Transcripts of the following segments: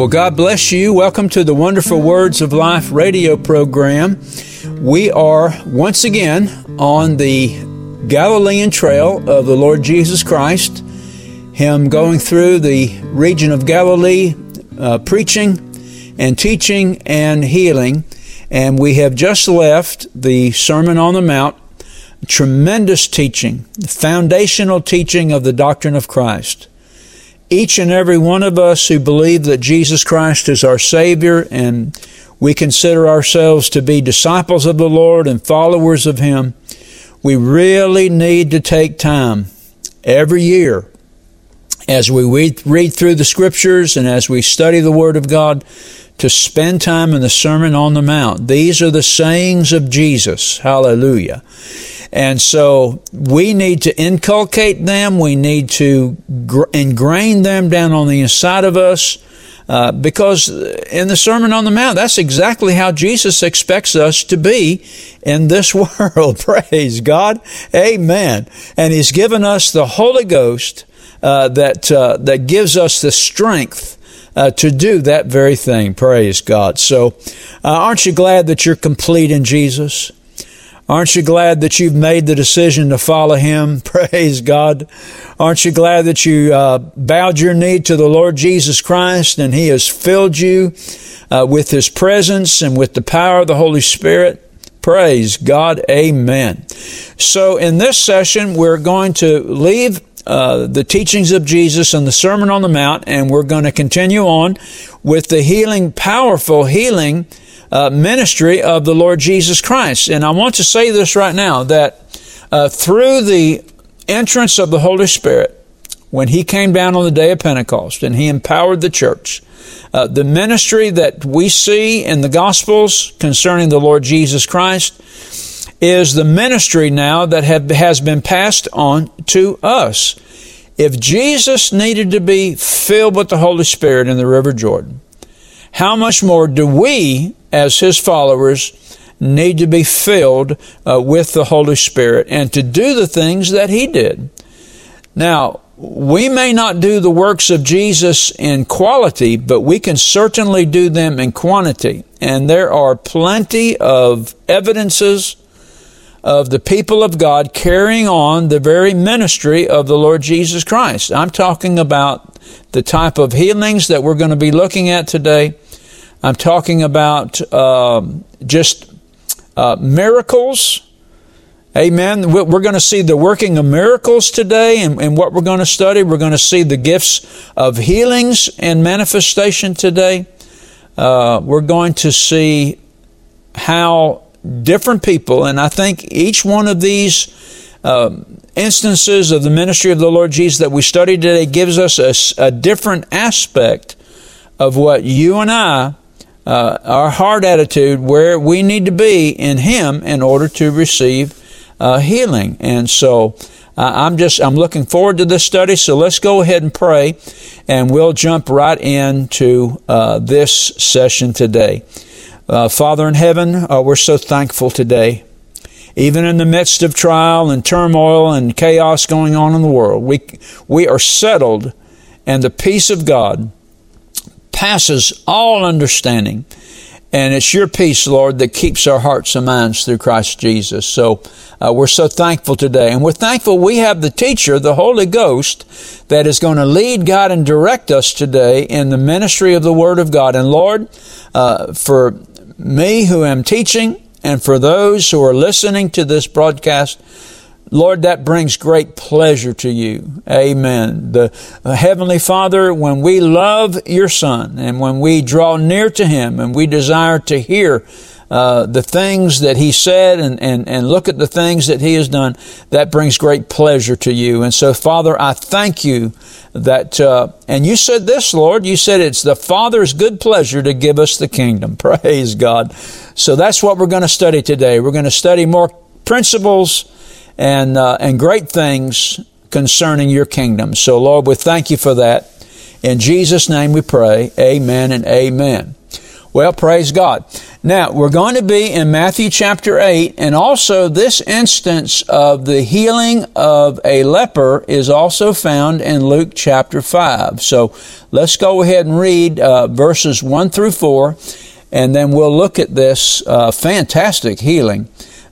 Well, God bless you. Welcome to the Wonderful Words of Life radio program. We are once again on the Galilean trail of the Lord Jesus Christ, Him going through the region of Galilee, uh, preaching and teaching and healing. And we have just left the Sermon on the Mount, tremendous teaching, foundational teaching of the doctrine of Christ each and every one of us who believe that Jesus Christ is our Savior and we consider ourselves to be disciples of the Lord and followers of Him, we really need to take time every year as we read, through the Scriptures and as we study the Word of God to spend time in the Sermon on the Mount. These are the sayings of Jesus. Hallelujah. And so we need to inculcate them. We need to gr- ingrain them down on the inside of us. Uh, because in the Sermon on the Mount, that's exactly how Jesus expects us to be in this world. Praise God. Amen. And He's given us the Holy Ghost uh, that, uh, that gives us the strength uh, to do that very thing. Praise God. So, uh, aren't you glad that you're complete in Jesus? Aren't you glad that you've made the decision to follow Him? Praise God. Aren't you glad that you uh, bowed your knee to the Lord Jesus Christ and He has filled you uh, with His presence and with the power of the Holy Spirit? Praise God. Amen. So, in this session, we're going to leave uh, the teachings of Jesus and the Sermon on the Mount, and we're going to continue on with the healing, powerful healing uh, ministry of the Lord Jesus Christ. And I want to say this right now that uh, through the entrance of the Holy Spirit, when He came down on the day of Pentecost and He empowered the church, uh, the ministry that we see in the Gospels concerning the Lord Jesus Christ is the ministry now that have, has been passed on to us. If Jesus needed to be filled with the Holy Spirit in the River Jordan, how much more do we, as his followers, need to be filled uh, with the Holy Spirit and to do the things that he did? Now, we may not do the works of Jesus in quality, but we can certainly do them in quantity. And there are plenty of evidences of the people of God carrying on the very ministry of the Lord Jesus Christ. I'm talking about the type of healings that we're going to be looking at today. I'm talking about um, just uh, miracles. Amen. We're going to see the working of miracles today, and, and what we're going to study, we're going to see the gifts of healings and manifestation today. Uh, we're going to see how different people, and I think each one of these uh, instances of the ministry of the Lord Jesus that we study today gives us a, a different aspect of what you and I, uh, our heart attitude, where we need to be in Him in order to receive uh, healing. And so, I'm just I'm looking forward to this study. So let's go ahead and pray, and we'll jump right into uh, this session today. Uh, Father in heaven, uh, we're so thankful today. Even in the midst of trial and turmoil and chaos going on in the world, we, we are settled, and the peace of God passes all understanding. And it's your peace, Lord, that keeps our hearts and minds through Christ Jesus. So uh, we're so thankful today. And we're thankful we have the teacher, the Holy Ghost, that is going to lead God and direct us today in the ministry of the Word of God. And Lord, uh, for me who am teaching and for those who are listening to this broadcast, Lord, that brings great pleasure to you. Amen. The Heavenly Father, when we love your Son and when we draw near to Him and we desire to hear uh, the things that he said and, and, and look at the things that he has done, that brings great pleasure to you. And so, Father, I thank you that, uh, and you said this, Lord, you said it's the Father's good pleasure to give us the kingdom. Praise God. So that's what we're going to study today. We're going to study more principles and, uh, and great things concerning your kingdom. So, Lord, we thank you for that. In Jesus' name we pray. Amen and amen. Well, praise God. Now, we're going to be in Matthew chapter 8, and also this instance of the healing of a leper is also found in Luke chapter 5. So let's go ahead and read uh, verses 1 through 4, and then we'll look at this uh, fantastic healing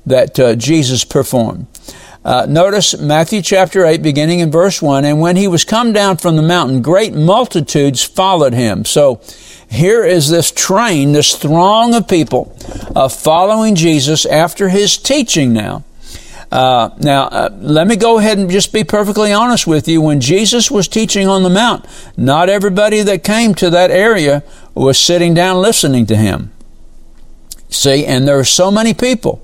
that uh, Jesus performed. Uh, notice Matthew chapter 8, beginning in verse 1. And when he was come down from the mountain, great multitudes followed him. So here is this train, this throng of people uh, following Jesus after his teaching now. Uh, now, uh, let me go ahead and just be perfectly honest with you. When Jesus was teaching on the Mount, not everybody that came to that area was sitting down listening to him. See, and there are so many people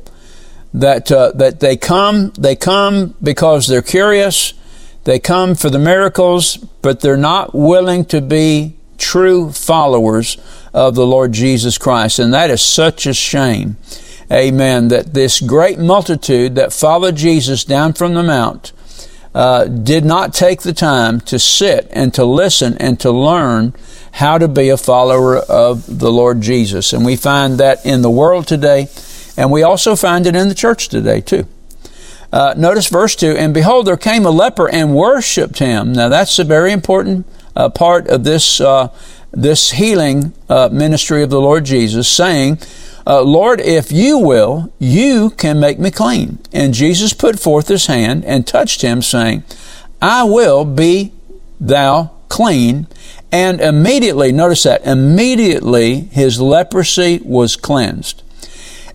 that uh, that they come they come because they're curious they come for the miracles but they're not willing to be true followers of the Lord Jesus Christ. And that is such a shame. Amen. That this great multitude that followed Jesus down from the mount uh, did not take the time to sit and to listen and to learn how to be a follower of the Lord Jesus. And we find that in the world today and we also find it in the church today, too. Uh, notice verse 2 And behold, there came a leper and worshiped him. Now, that's a very important uh, part of this, uh, this healing uh, ministry of the Lord Jesus, saying, uh, Lord, if you will, you can make me clean. And Jesus put forth his hand and touched him, saying, I will be thou clean. And immediately, notice that, immediately his leprosy was cleansed.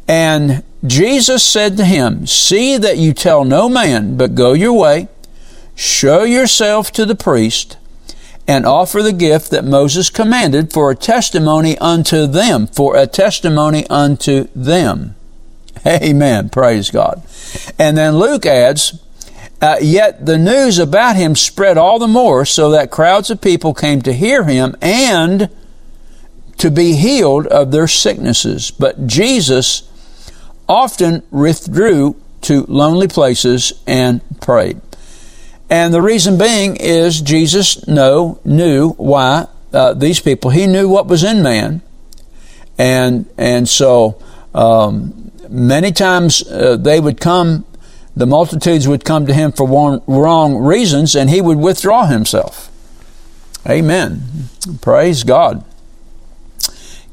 And Jesus said to him, See that you tell no man, but go your way, show yourself to the priest, and offer the gift that Moses commanded for a testimony unto them, for a testimony unto them. Amen. Praise God. And then Luke adds, uh, Yet the news about him spread all the more, so that crowds of people came to hear him and to be healed of their sicknesses. But Jesus often withdrew to lonely places and prayed. And the reason being is Jesus know, knew why uh, these people, he knew what was in man. And, and so um, many times uh, they would come, the multitudes would come to him for one, wrong reasons, and he would withdraw himself. Amen. Praise God.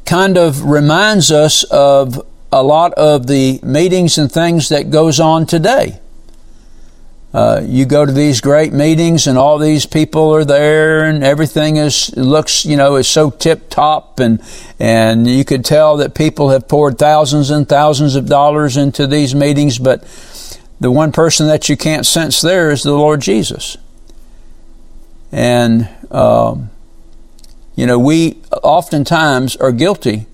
Kind of reminds us of a lot of the meetings and things that goes on today. Uh, you go to these great meetings and all these people are there and everything is looks you know is so tip top and and you could tell that people have poured thousands and thousands of dollars into these meetings but the one person that you can't sense there is the Lord Jesus and um, you know we oftentimes are guilty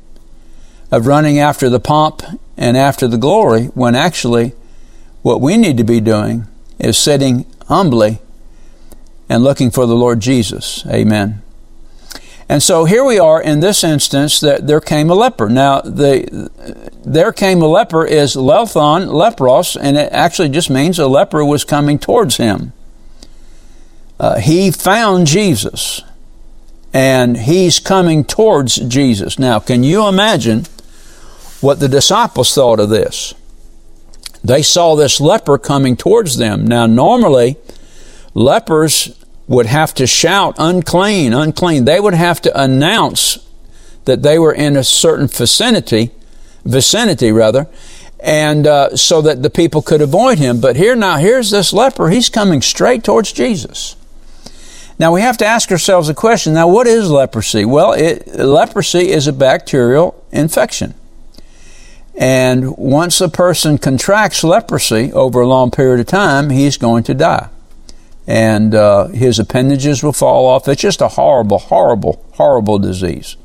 of running after the pomp and after the glory when actually what we need to be doing is sitting humbly and looking for the Lord Jesus. Amen. And so here we are in this instance that there came a leper. Now, the, there came a leper is lelthon, lepros, and it actually just means a leper was coming towards him. Uh, he found Jesus, and he's coming towards Jesus. Now, can you imagine what the disciples thought of this. They saw this leper coming towards them. Now, normally, lepers would have to shout, unclean, unclean. They would have to announce that they were in a certain vicinity, vicinity rather, and uh, so that the people could avoid him. But here now, here's this leper. He's coming straight towards Jesus. Now we have to ask ourselves a question. Now, what is leprosy? Well, it, leprosy is a bacterial infection. And once a person contracts leprosy over a long period of time, he's going to die. And uh, his appendages will fall off. It's just a horrible, horrible, horrible disease.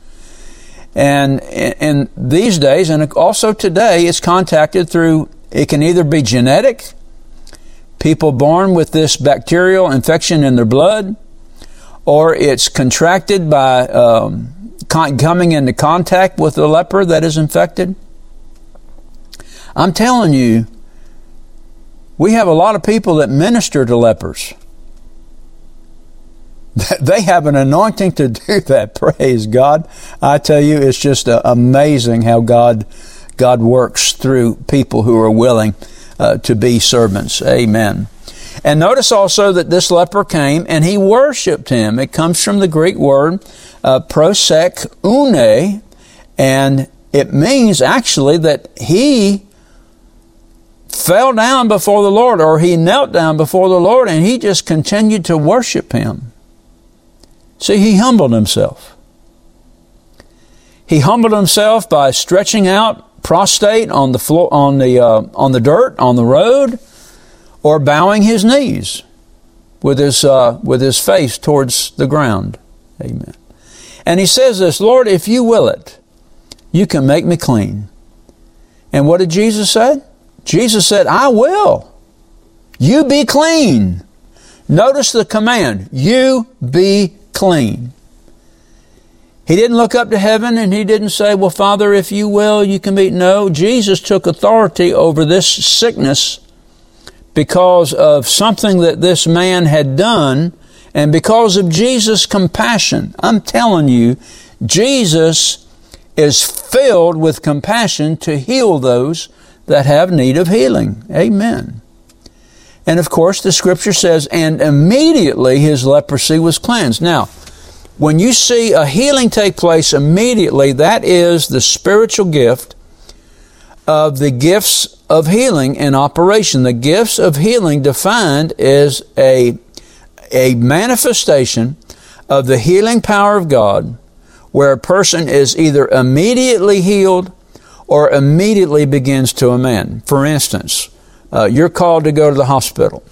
And in these days, and also today, it's contacted through, it can either be genetic, people born with this bacterial infection in their blood, or it's contracted by um, coming into contact with the leper that is infected I'm telling you, we have a lot of people that minister to lepers. They have an anointing to do that. Praise God. I tell you, it's just uh, amazing how God, God works through people who are willing uh, to be servants. Amen. And notice also that this leper came and he worshiped him. It comes from the Greek word uh, une, and it means actually that he fell down before the Lord or he knelt down before the Lord and he just continued to worship him. See, he humbled himself. He humbled himself by stretching out prostrate on the floor, on the uh, on the dirt, on the road, or bowing his knees with his uh, with his face towards the ground. Amen. And he says this, Lord, if you will it, you can make me clean. And what did Jesus say? Jesus said, I will. You be clean. Notice the command, you be clean. He didn't look up to heaven and he didn't say, Well, Father, if you will, you can be. No, Jesus took authority over this sickness because of something that this man had done and because of Jesus' compassion. I'm telling you, Jesus is filled with compassion to heal those that have need of healing. Amen. And of course, the scripture says, and immediately his leprosy was cleansed. Now, when you see a healing take place immediately, that is the spiritual gift of the gifts of healing in operation. The gifts of healing defined is a, a manifestation of the healing power of God where a person is either immediately healed or immediately begins to amend. For instance, uh, you're called to go to the hospital.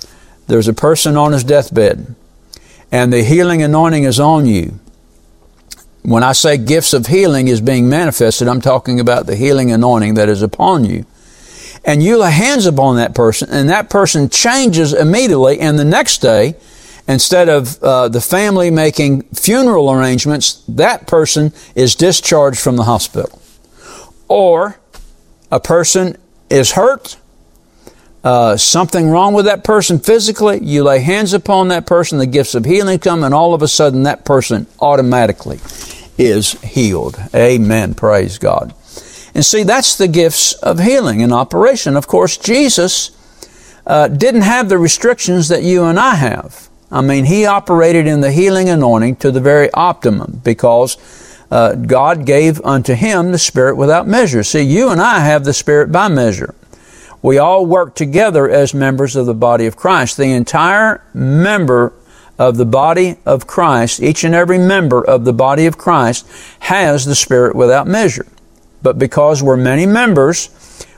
There's a person on his deathbed, and the healing anointing is on you. When I say gifts of healing is being manifested, I'm talking about the healing anointing that is upon you. And you lay hands upon that person, and that person changes immediately, and the next day, instead of uh, the family making funeral arrangements, that person is discharged from the hospital. Or a person is hurt uh, something wrong with that person physically, you lay hands upon that person, the gifts of healing come, and all of a sudden that person automatically is healed. Amen. Praise God. And see, that's the gifts of healing in operation. Of course, Jesus uh, didn't have the restrictions that you and I have. I mean, he operated in the healing anointing to the very optimum because uh, God gave unto him the Spirit without measure. See, you and I have the Spirit by measure. We all work together as members of the body of Christ. The entire member of the body of Christ, each and every member of the body of Christ has the Spirit without measure. But because we're many members,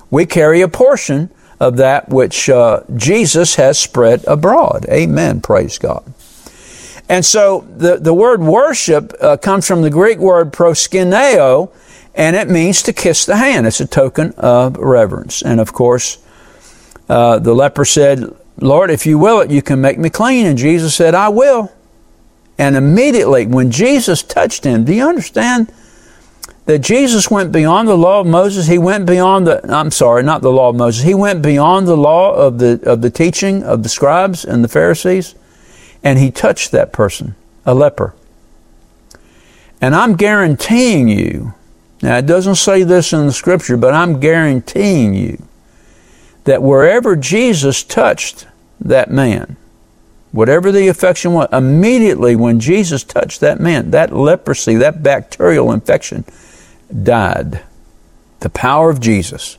we carry a portion of that which uh, Jesus has spread abroad. Amen. Praise God. And so the, the word worship uh, comes from the Greek word proskuneo, and it means to kiss the hand. It's a token of reverence. And of course, uh, the leper said, Lord, if you will it, you can make me clean. And Jesus said, I will. And immediately, when Jesus touched him, do you understand that Jesus went beyond the law of Moses? He went beyond the, I'm sorry, not the law of Moses. He went beyond the law of the, of the teaching of the scribes and the Pharisees. And he touched that person, a leper. And I'm guaranteeing you now, it doesn't say this in the scripture, but I'm guaranteeing you that wherever Jesus touched that man, whatever the affection was, immediately when Jesus touched that man, that leprosy, that bacterial infection died. The power of Jesus.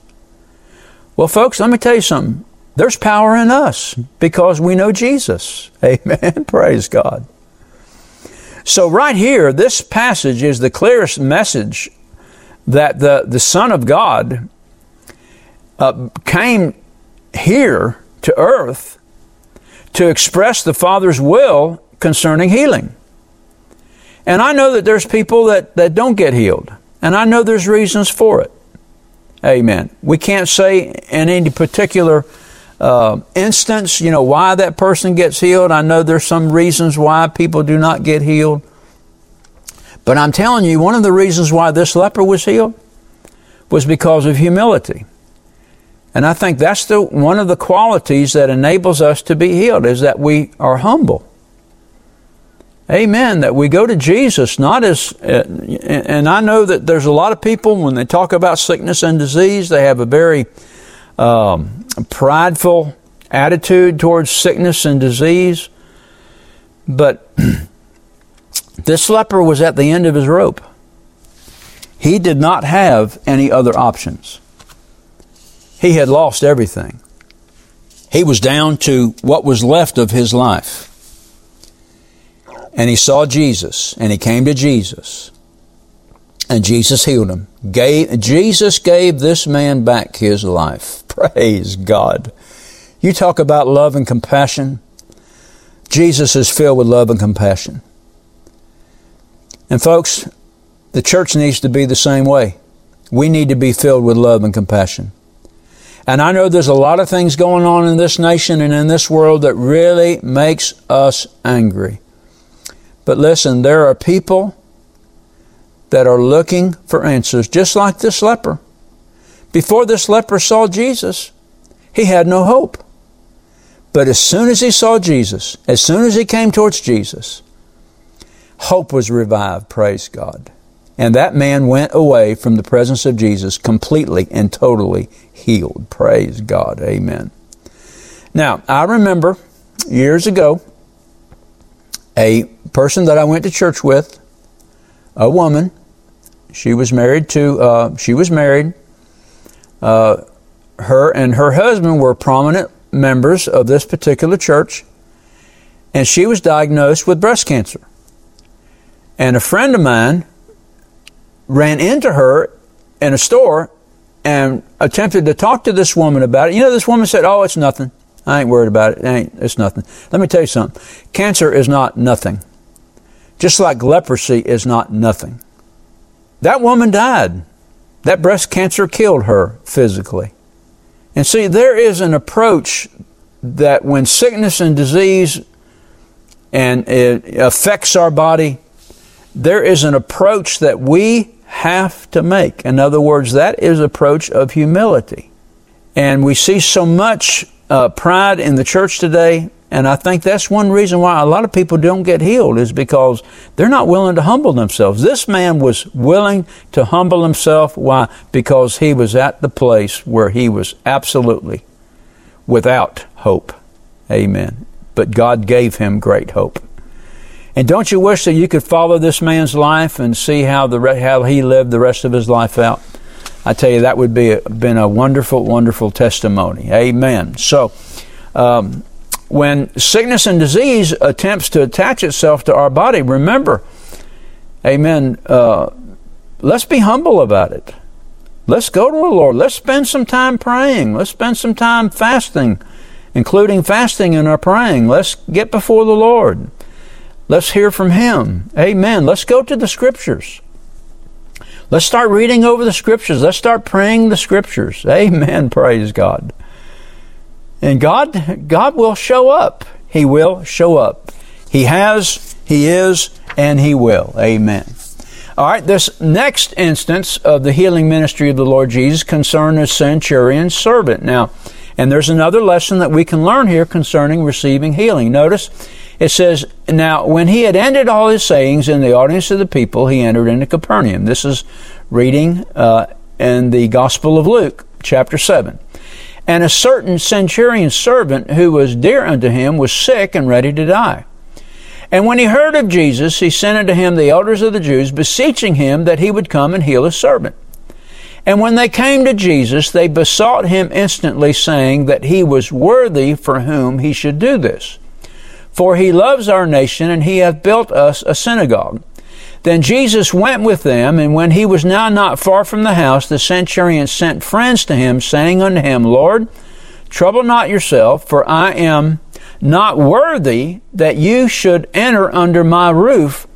Well, folks, let me tell you something. There's power in us because we know Jesus. Amen. Praise God. So, right here, this passage is the clearest message that the, the Son of God uh, came here to earth to express the Father's will concerning healing. And I know that there's people that, that don't get healed, and I know there's reasons for it. Amen. We can't say in any particular uh, instance, you know, why that person gets healed. I know there's some reasons why people do not get healed. But I'm telling you, one of the reasons why this leper was healed was because of humility. And I think that's the, one of the qualities that enables us to be healed is that we are humble. Amen. That we go to Jesus, not as, uh, and I know that there's a lot of people when they talk about sickness and disease, they have a very um, prideful attitude towards sickness and disease. But this leper was at the end of his rope. He did not have any other options. He had lost everything. He was down to what was left of his life. And he saw Jesus, and he came to Jesus. And Jesus healed him. Gave, Jesus gave this man back his life. Praise God. You talk about love and compassion. Jesus is filled with love and compassion. And folks, the church needs to be the same way. We need to be filled with love and compassion. And I know there's a lot of things going on in this nation and in this world that really makes us angry. But listen, there are people that are looking for answers, just like this leper. Before this leper saw Jesus, he had no hope. But as soon as he saw Jesus, as soon as he came towards Jesus, hope was revived, praise God. And that man went away from the presence of Jesus completely and totally healed. Praise God. Amen. Now, I remember years ago a person that I went to church with, a woman. She was married to, uh, she was married. Uh, her and her husband were prominent members of this particular church, and she was diagnosed with breast cancer. And a friend of mine ran into her in a store and attempted to talk to this woman about it. You know, this woman said, Oh, it's nothing. I ain't worried about it. it ain't, it's nothing. Let me tell you something. Cancer is not nothing. Just like leprosy is not nothing. That woman died. That breast cancer killed her physically. And see, there is an approach that when sickness and disease and it affects our body, there is an approach that we have to make. In other words, that is approach of humility. And we see so much uh, pride in the church today, and I think that's one reason why a lot of people don't get healed is because they're not willing to humble themselves. This man was willing to humble himself. Why? Because he was at the place where he was absolutely without hope. Amen. But God gave him great hope. And don't you wish that you could follow this man's life and see how the how he lived the rest of his life out? I tell you, that would be a, been a wonderful, wonderful testimony. Amen. So, um, when sickness and disease attempts to attach itself to our body, remember, Amen. Uh, let's be humble about it. Let's go to the Lord. Let's spend some time praying. Let's spend some time fasting, including fasting in our praying. Let's get before the Lord. Let's hear from Him. Amen. Let's go to the Scriptures. Let's start reading over the Scriptures. Let's start praying the Scriptures. Amen. Praise God. And God, God will show up. He will show up. He has, He is, and He will. Amen. All right, this next instance of the healing ministry of the Lord Jesus concerned a centurion's servant. Now, and there's another lesson that we can learn here concerning receiving healing. Notice it says, Now, when he had ended all his sayings in the audience of the people, he entered into Capernaum. This is reading uh, in the Gospel of Luke, chapter 7. And a certain centurion's servant who was dear unto him was sick and ready to die. And when he heard of Jesus, he sent unto him the elders of the Jews, beseeching him that he would come and heal his servant. And when they came to Jesus, they besought him instantly, saying that he was worthy for whom he should do this. For he loves our nation, and he hath built us a synagogue. Then Jesus went with them, and when he was now not far from the house, the centurion sent friends to him, saying unto him, Lord, trouble not yourself, for I am not worthy that you should enter under my roof.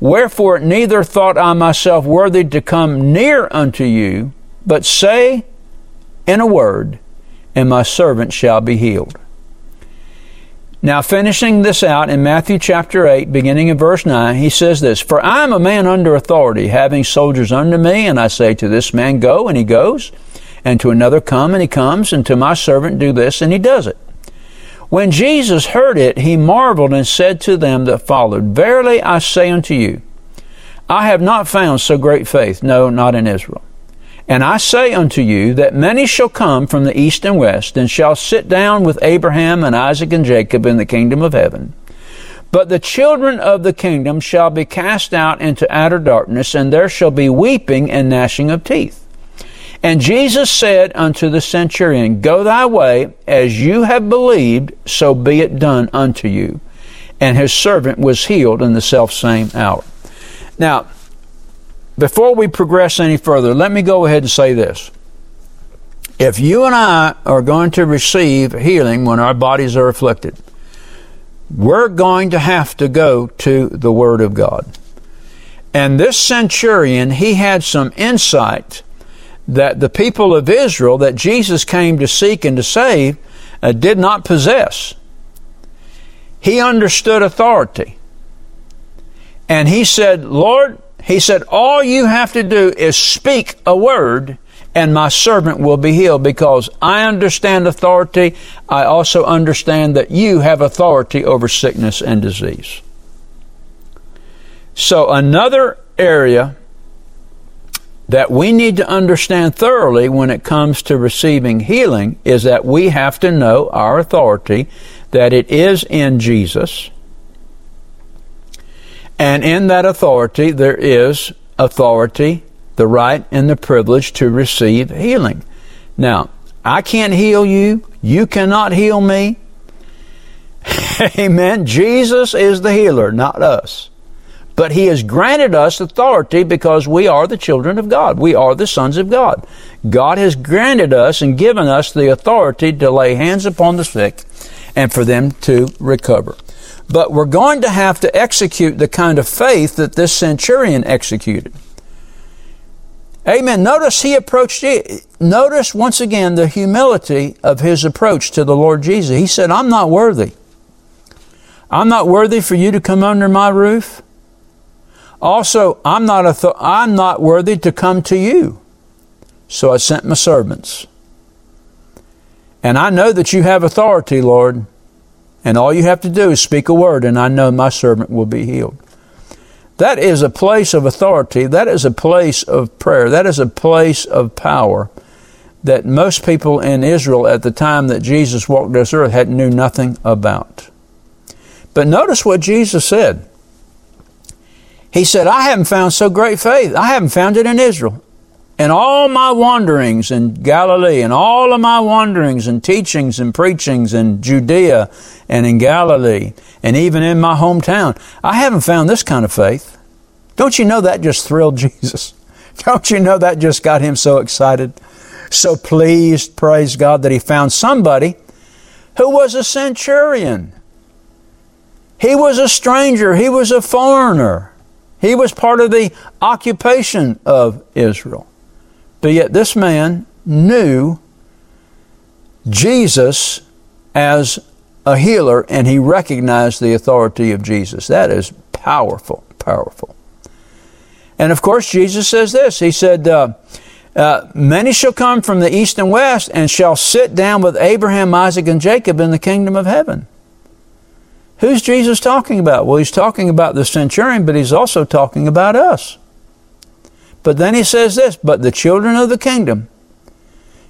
Wherefore neither thought I myself worthy to come near unto you, but say in a word, and my servant shall be healed. Now, finishing this out in Matthew chapter 8, beginning in verse 9, he says this For I am a man under authority, having soldiers under me, and I say to this man, Go, and he goes, and to another, Come, and he comes, and to my servant, Do this, and he does it. When Jesus heard it, he marveled and said to them that followed, Verily I say unto you, I have not found so great faith, no, not in Israel. And I say unto you that many shall come from the east and west, and shall sit down with Abraham and Isaac and Jacob in the kingdom of heaven. But the children of the kingdom shall be cast out into outer darkness, and there shall be weeping and gnashing of teeth. And Jesus said unto the centurion, Go thy way, as you have believed, so be it done unto you. And his servant was healed in the selfsame hour. Now, before we progress any further, let me go ahead and say this. If you and I are going to receive healing when our bodies are afflicted, we're going to have to go to the Word of God. And this centurion, he had some insight that the people of Israel that Jesus came to seek and to save uh, did not possess. He understood authority. And he said, Lord, he said, all you have to do is speak a word and my servant will be healed because I understand authority. I also understand that you have authority over sickness and disease. So another area that we need to understand thoroughly when it comes to receiving healing is that we have to know our authority, that it is in Jesus. And in that authority, there is authority, the right, and the privilege to receive healing. Now, I can't heal you. You cannot heal me. Amen. Jesus is the healer, not us. But He has granted us authority because we are the children of God. We are the sons of God. God has granted us and given us the authority to lay hands upon the sick and for them to recover. But we're going to have to execute the kind of faith that this centurion executed. Amen. Notice he approached. Notice once again the humility of his approach to the Lord Jesus. He said, I'm not worthy. I'm not worthy for you to come under my roof. Also, I'm not, a th- I'm not worthy to come to you. So I sent my servants. And I know that you have authority, Lord. And all you have to do is speak a word, and I know my servant will be healed. That is a place of authority. That is a place of prayer. That is a place of power that most people in Israel at the time that Jesus walked this earth had knew nothing about. But notice what Jesus said. He said, I haven't found so great faith. I haven't found it in Israel. In all my wanderings in Galilee, and all of my wanderings and teachings and preachings in Judea and in Galilee, and even in my hometown, I haven't found this kind of faith. Don't you know that just thrilled Jesus? Don't you know that just got him so excited? So pleased, praise God, that he found somebody who was a centurion. He was a stranger. He was a foreigner. He was part of the occupation of Israel. But yet this man knew Jesus as a healer and he recognized the authority of Jesus. That is powerful, powerful. And of course, Jesus says this He said, uh, uh, Many shall come from the east and west and shall sit down with Abraham, Isaac, and Jacob in the kingdom of heaven. Who's Jesus talking about? Well, he's talking about the centurion, but he's also talking about us. But then he says this, but the children of the kingdom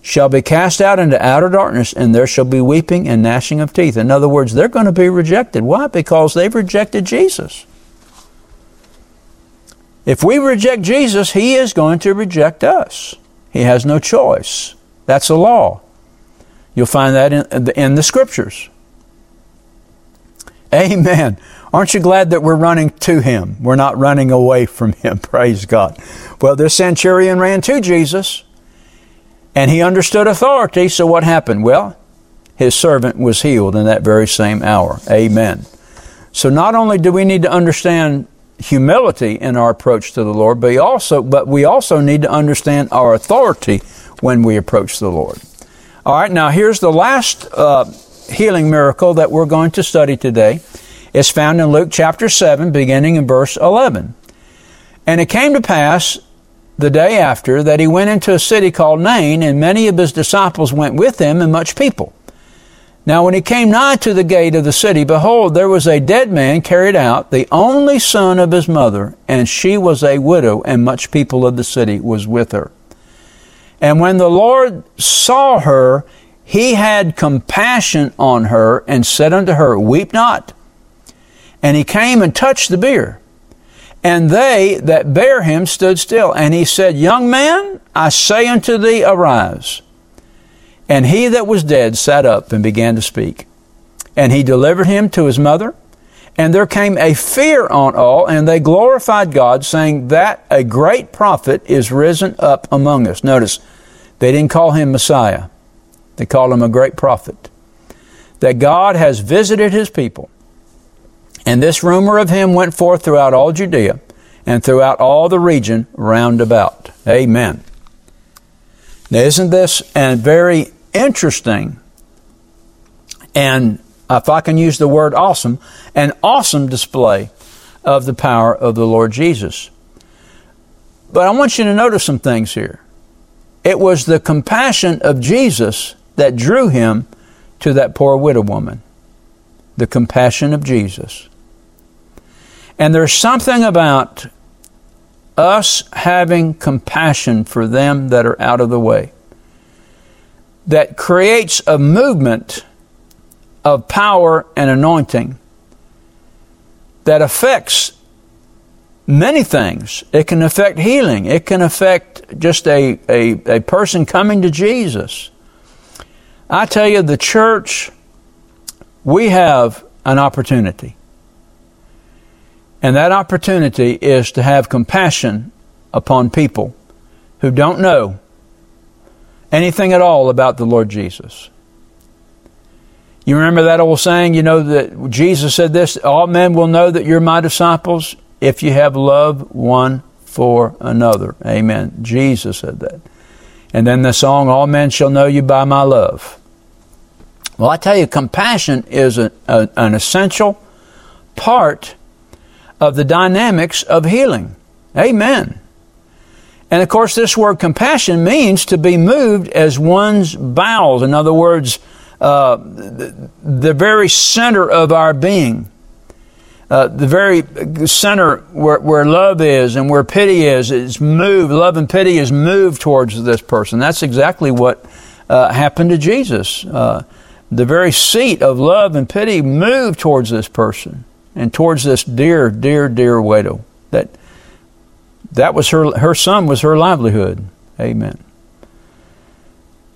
shall be cast out into outer darkness, and there shall be weeping and gnashing of teeth. In other words, they're going to be rejected. Why? Because they've rejected Jesus. If we reject Jesus, he is going to reject us. He has no choice. That's a law. You'll find that in, in the scriptures. Amen. Aren't you glad that we're running to Him? We're not running away from Him. Praise God. Well, this centurion ran to Jesus and he understood authority, so what happened? Well, his servant was healed in that very same hour. Amen. So not only do we need to understand humility in our approach to the Lord, but we also, but we also need to understand our authority when we approach the Lord. All right, now here's the last uh, healing miracle that we're going to study today. It's found in Luke chapter 7, beginning in verse 11. And it came to pass the day after that he went into a city called Nain, and many of his disciples went with him, and much people. Now, when he came nigh to the gate of the city, behold, there was a dead man carried out, the only son of his mother, and she was a widow, and much people of the city was with her. And when the Lord saw her, he had compassion on her, and said unto her, Weep not. And he came and touched the bier. And they that bare him stood still. And he said, Young man, I say unto thee, arise. And he that was dead sat up and began to speak. And he delivered him to his mother. And there came a fear on all, and they glorified God, saying that a great prophet is risen up among us. Notice, they didn't call him Messiah, they called him a great prophet. That God has visited his people. And this rumor of him went forth throughout all Judea and throughout all the region round about. Amen. Now, isn't this a very interesting and, if I can use the word awesome, an awesome display of the power of the Lord Jesus. But I want you to notice some things here. It was the compassion of Jesus that drew him to that poor widow woman. The compassion of Jesus. And there's something about us having compassion for them that are out of the way that creates a movement of power and anointing that affects many things. It can affect healing. It can affect just a, a, a person coming to Jesus. I tell you, the church, we have an opportunity. And that opportunity is to have compassion upon people who don't know anything at all about the Lord Jesus. You remember that old saying, you know, that Jesus said this all men will know that you're my disciples if you have love one for another. Amen. Jesus said that. And then the song, All men shall know you by my love. Well, I tell you, compassion is a, a, an essential part of the dynamics of healing. Amen. And of course, this word compassion means to be moved as one's bowels. In other words, uh, the, the, very center of our being. Uh, the very center where, where, love is and where pity is, is moved. Love and pity is moved towards this person. That's exactly what uh, happened to Jesus. Uh, the very seat of love and pity moved towards this person and towards this dear, dear, dear widow that that was her, her son was her livelihood. Amen.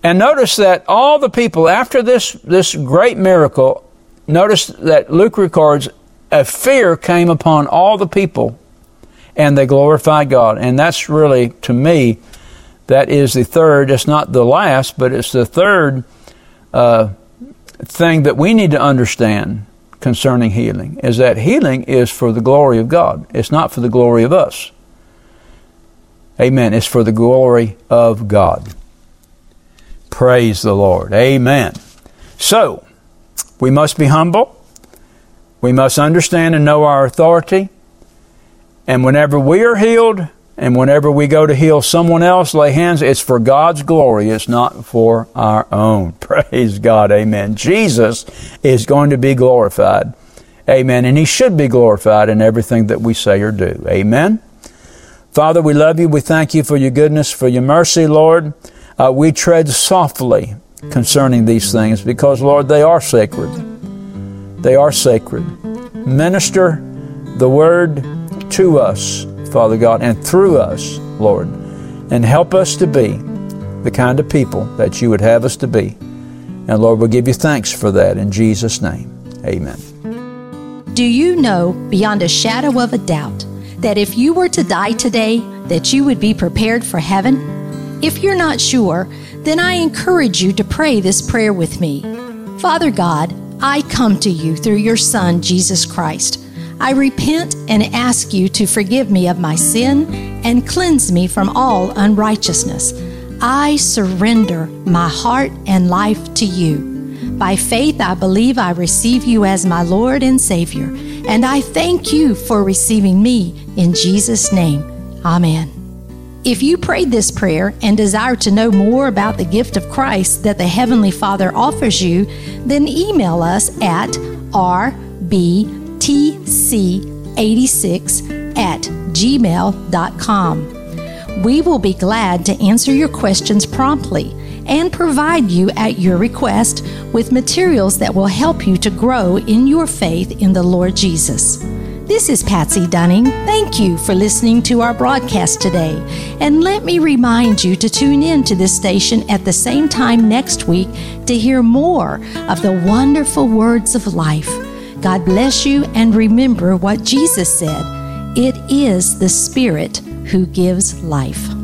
And notice that all the people, after this, this great miracle, notice that Luke records a fear came upon all the people and they glorified God. And that's really, to me, that is the third, it's not the last, but it's the third uh, thing that we need to understand concerning healing is that healing is for the glory of God. It's not for the glory of us. Amen. It's for the glory of God. Praise the Lord. Amen. So, we must be humble. We must understand and know our authority. And whenever we are healed, and whenever we go to heal someone else, lay hands, it's for God's glory. It's not for our own. Praise God. Amen. Jesus is going to be glorified. Amen. And He should be glorified in everything that we say or do. Amen. Father, we love you. We thank you for your goodness, for your mercy, Lord. Uh, we tread softly concerning these things because, Lord, they are sacred. They are sacred. Minister the word to us, Father God, and through us, Lord, and help us to be the kind of people that you would have us to be. And Lord, we'll give you thanks for that in Jesus' name. Amen. Do you know beyond a shadow of a doubt? that if you were to die today, that you would be prepared for heaven? If you're not sure, then I encourage you to pray this prayer with me. Father God, I come to you through your Son, Jesus Christ. I repent and ask you to forgive me of my sin and cleanse me from all unrighteousness. I surrender my heart and life to you. By faith, I believe I receive you as my Lord and Savior, and I thank you for receiving me in Jesus' name. Amen. If you prayed this prayer and desire to know more about the gift of Christ that the Heavenly Father offers you, then email us at rbtc86 at gmail.com. We will be glad to answer your questions promptly and provide you at your request with materials that will help you to grow in your faith in the Lord Jesus. This is Patsy Dunning. Thank you for listening to our broadcast today. And let me remind you to tune in to this station at the same time next week to hear more of the wonderful words of life. God bless you and remember what Jesus said it is the Spirit who gives life.